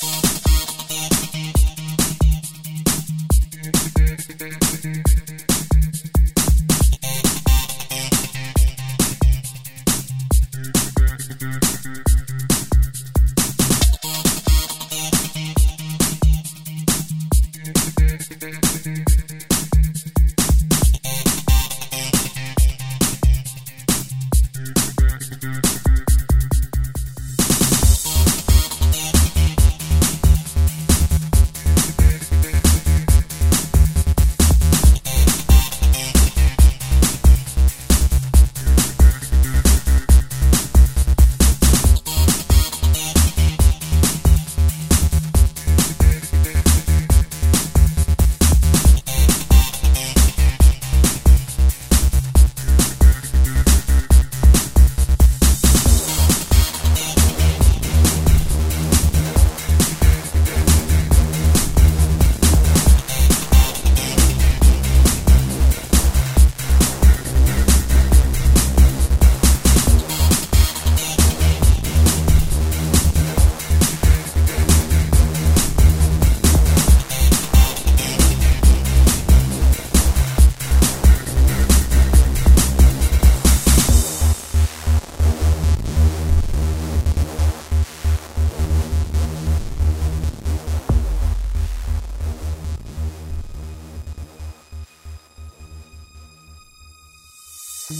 About. You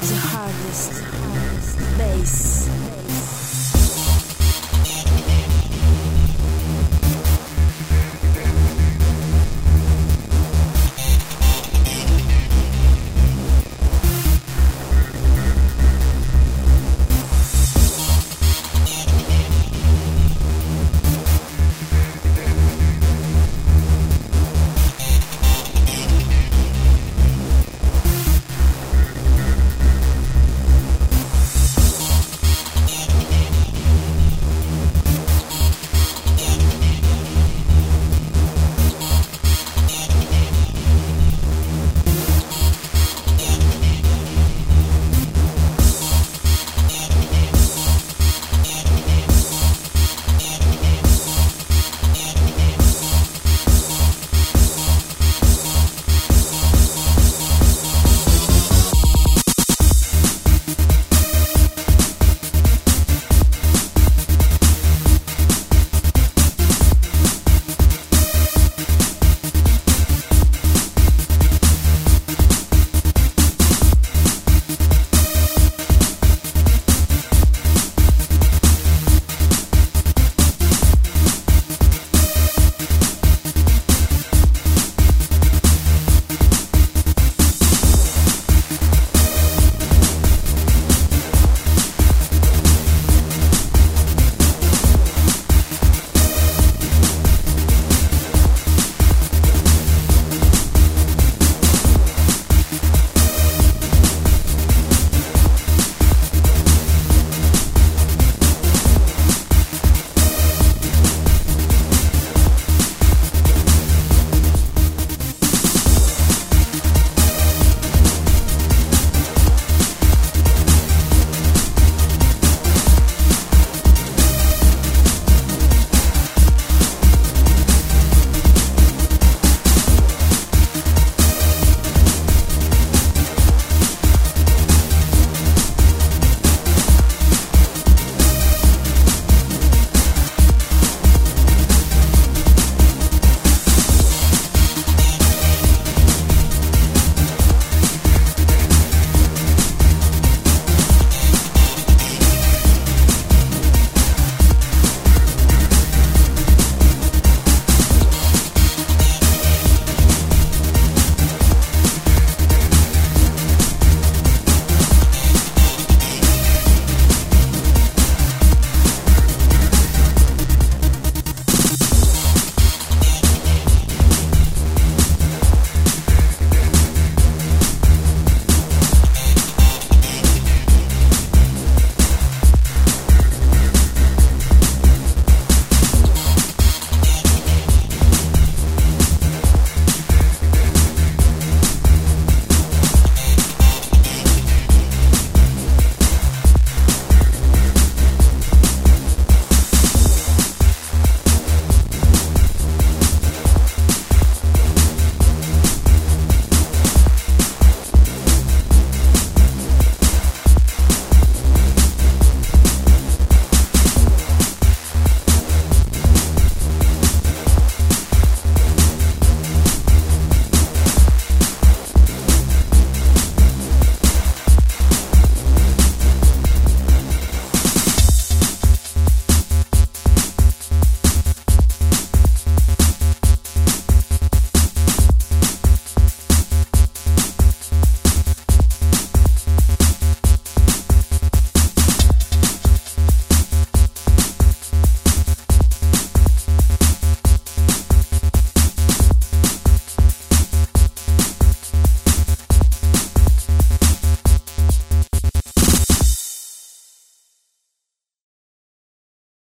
the hardest bass.